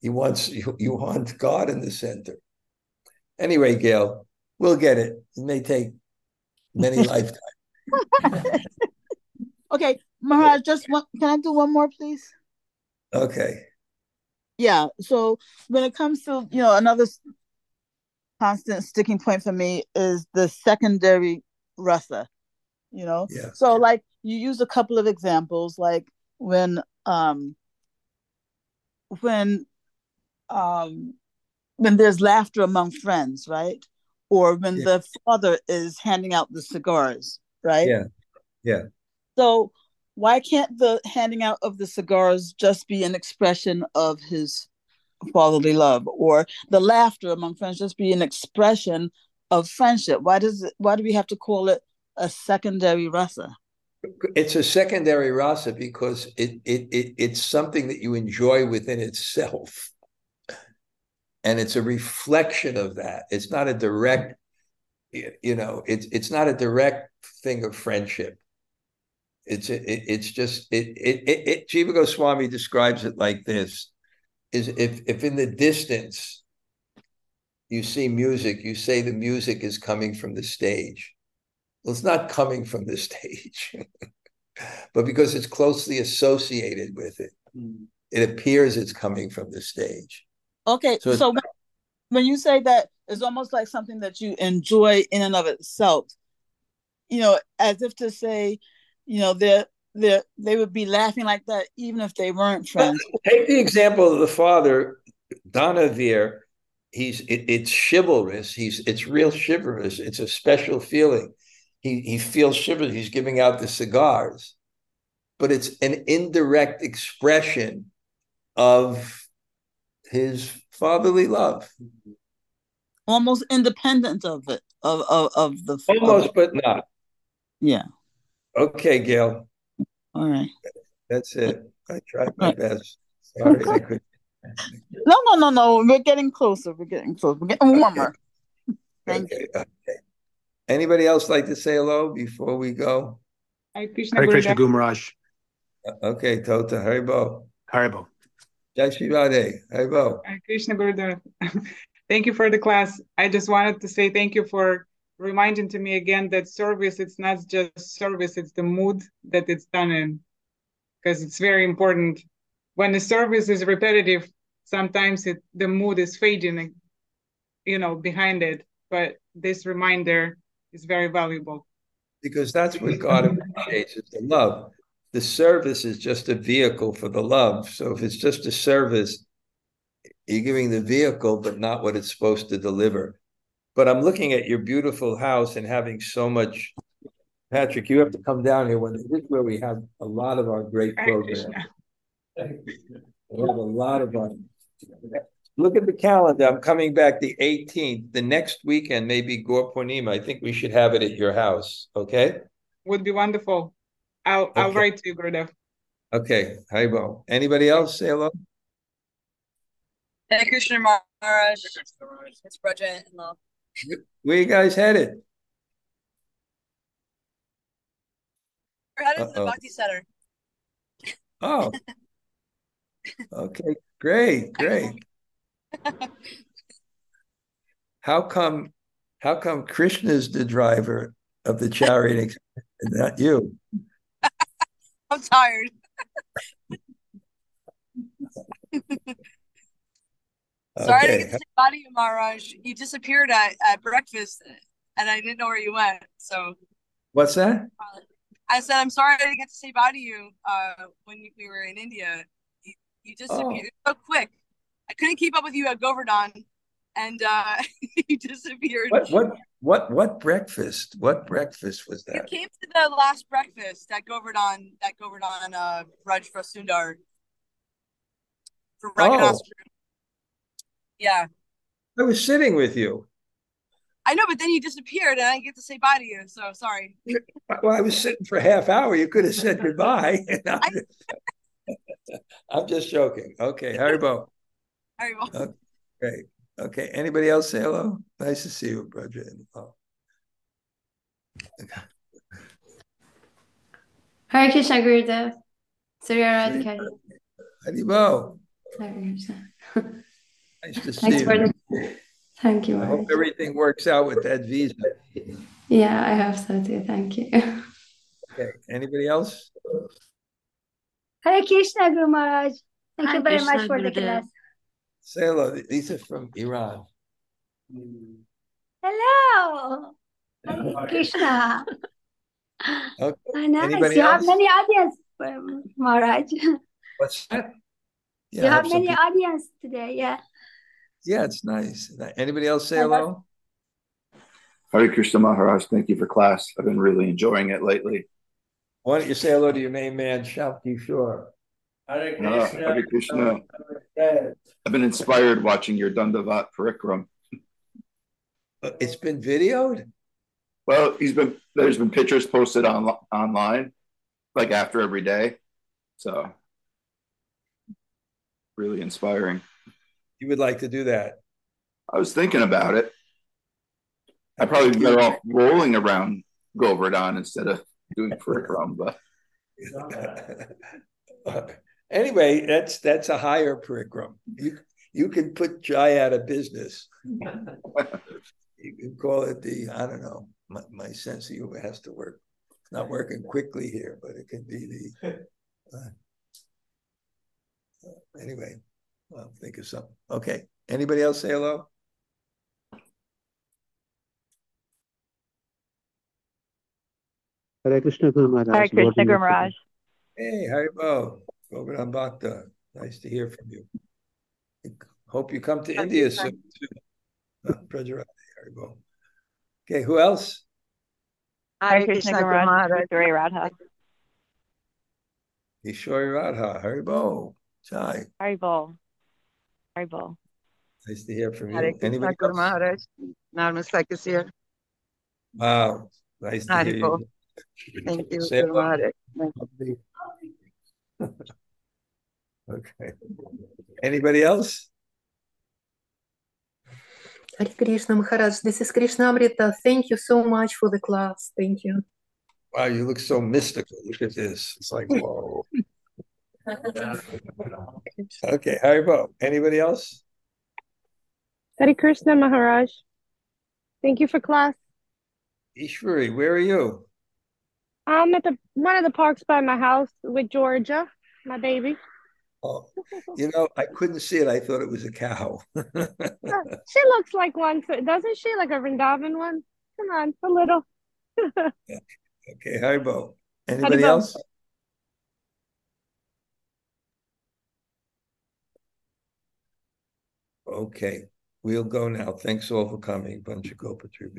you want, you, you want God in the center. Anyway, Gail, we'll get it. It may take many lifetimes.
Okay, Maharaj, just one, can I do one more, please?
Okay.
Yeah. So when it comes to, you know, another constant sticking point for me is the secondary rasa, you know?
Yeah.
So like you use a couple of examples, like when um when um when there's laughter among friends, right? Or when
Yeah.
the father is handing out the cigars, right?
Yeah. Yeah.
So why can't the handing out of the cigars just be an expression of his fatherly love or the laughter among friends just be an expression of friendship? Why does it why do we have to call it a secondary rasa?
It's a secondary rasa because it, it, it it's something that you enjoy within itself. And it's a reflection of that. It's not a direct, you know, it's it's not a direct thing of friendship. It's it, it's just it, it it it Jiva Goswami describes it like this: is if if in the distance you see music, you say the music is coming from the stage. Well, it's not coming from the stage, but because it's closely associated with it, hmm. it appears it's coming from the stage.
Okay,
So
so, when, you say that it's almost like something that you enjoy in and of itself, you know, as if to say, you know, they they they would be laughing like that even if they weren't friends.
Take the example of the father, Danavir. He's it, it's chivalrous. He's it's real chivalrous. It's a special feeling. He he feels chivalrous. He's giving out the cigars, but it's an indirect expression of his fatherly love,
Almost independent of it, of of, of the father.
almost, but not.
Yeah.
Okay, Gail,
All right.
that's it. I tried my best. Sorry, I couldn't.
No, no, no, no. We're getting closer. We're getting closer. We're getting warmer. Thank
Okay, okay. Anybody else like to say hello before we go?
Hare Krishna
Hare Krishna
Gurudev.
Gumaraj.
Uh, okay, Tota, Haribol.
Haribol.
Jai Shri Radhe,
Haribol. Krishna Gurudev. Thank you for the class. I just wanted to say thank you for reminding to me again that service, it's not just service, it's the mood that it's done in. Because it's very important. When the service is repetitive, sometimes it the mood is fading, you know, behind it. But this reminder is very valuable.
Because that's what God appreciates is the love. The service is just a vehicle for the love. So if it's just a service, you're giving the vehicle, but not what it's supposed to deliver. But I'm looking at your beautiful house and having so much. Patrick, you have to come down here when this is where we have a lot of our great programs. We have a lot of fun. Look at the calendar. I'm coming back the 18th. The next weekend, maybe Gaur Purnima. I think we should have it at your house. Okay.
Would be wonderful. I'll I'll write to you, Gurudev.
Okay. Haribol. Anybody else say hello?
Hare Krishna Maharaj. It's Braja in love.
Where you guys headed?
We're headed to the
Uh-oh.
Bhakti Center.
Oh. Okay. Great. Great. How come? How come Krishna's the driver of the chariot express and not you?
I'm tired. Sorry
Okay.
get to say bye to you, Maharaj. You disappeared at, at breakfast and I didn't know where you went. So
What's that?
I said, I'm sorry I didn't get to say bye to you uh, when you, we were in India. You, you disappeared so quick. I couldn't keep up with you at Govardhan and uh, you disappeared.
What? What? What? What breakfast? What breakfast was that?
You
that?
came to the last breakfast at Govardhan, that Govardhan uh, Raj for Sundar for Raghunath. Yeah,
I was sitting with you.
I know, but then you disappeared and I didn't get to say bye to you. So sorry.
Well, I was sitting for a half hour. You could have said goodbye. I'm just joking. Okay, Haribol.
Very well.
Great. Okay. Anybody else say hello? Nice to see you, brother. Oh.
Hare Krishna Gurudev. Surya Radhikari.
Haribol,
Hare Krishna.
nice to see
Thanks for
you.
the. Thank you.
I hope everything works out with that visa.
Yeah, I hope so too. Thank you.
Okay, anybody else?
Hare Krishna, Guru Maharaj. Thank
Hare
you very
Krishna,
much for the
Gurudev.
class.
Say hello. These are from Iran.
Hello. Hare Krishna.
Okay.
Nice.
Anybody
You have many audience, um, Maharaj.
What's that? Yeah,
You
I
have many
people-
audience today. Yeah.
Yeah, it's nice. Anybody else say
Yeah,
hello?
Hare Krishna Maharaj, thank you for class. I've been really enjoying it lately.
Why don't you say hello to your main man, Shakti Shore?
Hare Krishna.
Hare Krishna. I've been inspired watching your Dandavat Parikram.
Uh, It's been videoed?
Well, he's been there's been pictures posted on online, like after every day. So really inspiring.
You would like to do that?
I was thinking about it. I'd probably be better off rolling around Govardhan instead of doing Parikram, but
Anyway, that's that's a higher curriculum. You you can put Jai out of business. You can call it the, I don't know, my, my sense of humor has to work. It's not working quickly here, but it can be the. uh, Anyway, I'll think of something. Okay, anybody else say hello?
Hare Krishna Guru Maharaj.
Hare Krishna
Lord
Guru
Namaste.
Maharaj.
Hey, Haribol, Govardhan Bhakta, nice to hear from you. Hope you come to India soon too. Uh, Prajarati, Haribol. Okay, who else?
Hare Krishna Guru Maharaj. Surya Radha.
Ishwari Radha, Haribol, Jai,
Haribol. Haribol.
nice to hear from
Hare
you.
Krishna
Anybody
Guru
else?
Maharaj. Narmasak is.
Wow, nice to hear
Haribol.
you.
Thank you,
Say
Guru. Maharaj.
Okay. Anybody else?
Hare Krishna Maharaj, this is Krishna Amrita. Thank you so much for the class. Thank you.
Wow, you look so mystical. Look at this. It's like, whoa. Okay, Haribol. Anybody else?
Hare Krishna Maharaj. Thank you for class.
Ishwari, where are you?
I'm at the one of the parks by my house with Georgia, my baby.
Oh, you know, I couldn't see it. I thought it was a cow.
She looks like one, doesn't she? Like a Vrindavan one. Come on, a little.
Okay, Haribol. Anybody
Haribol.
else? Okay, we'll go now. Thanks all for coming. Bunch of Gopatru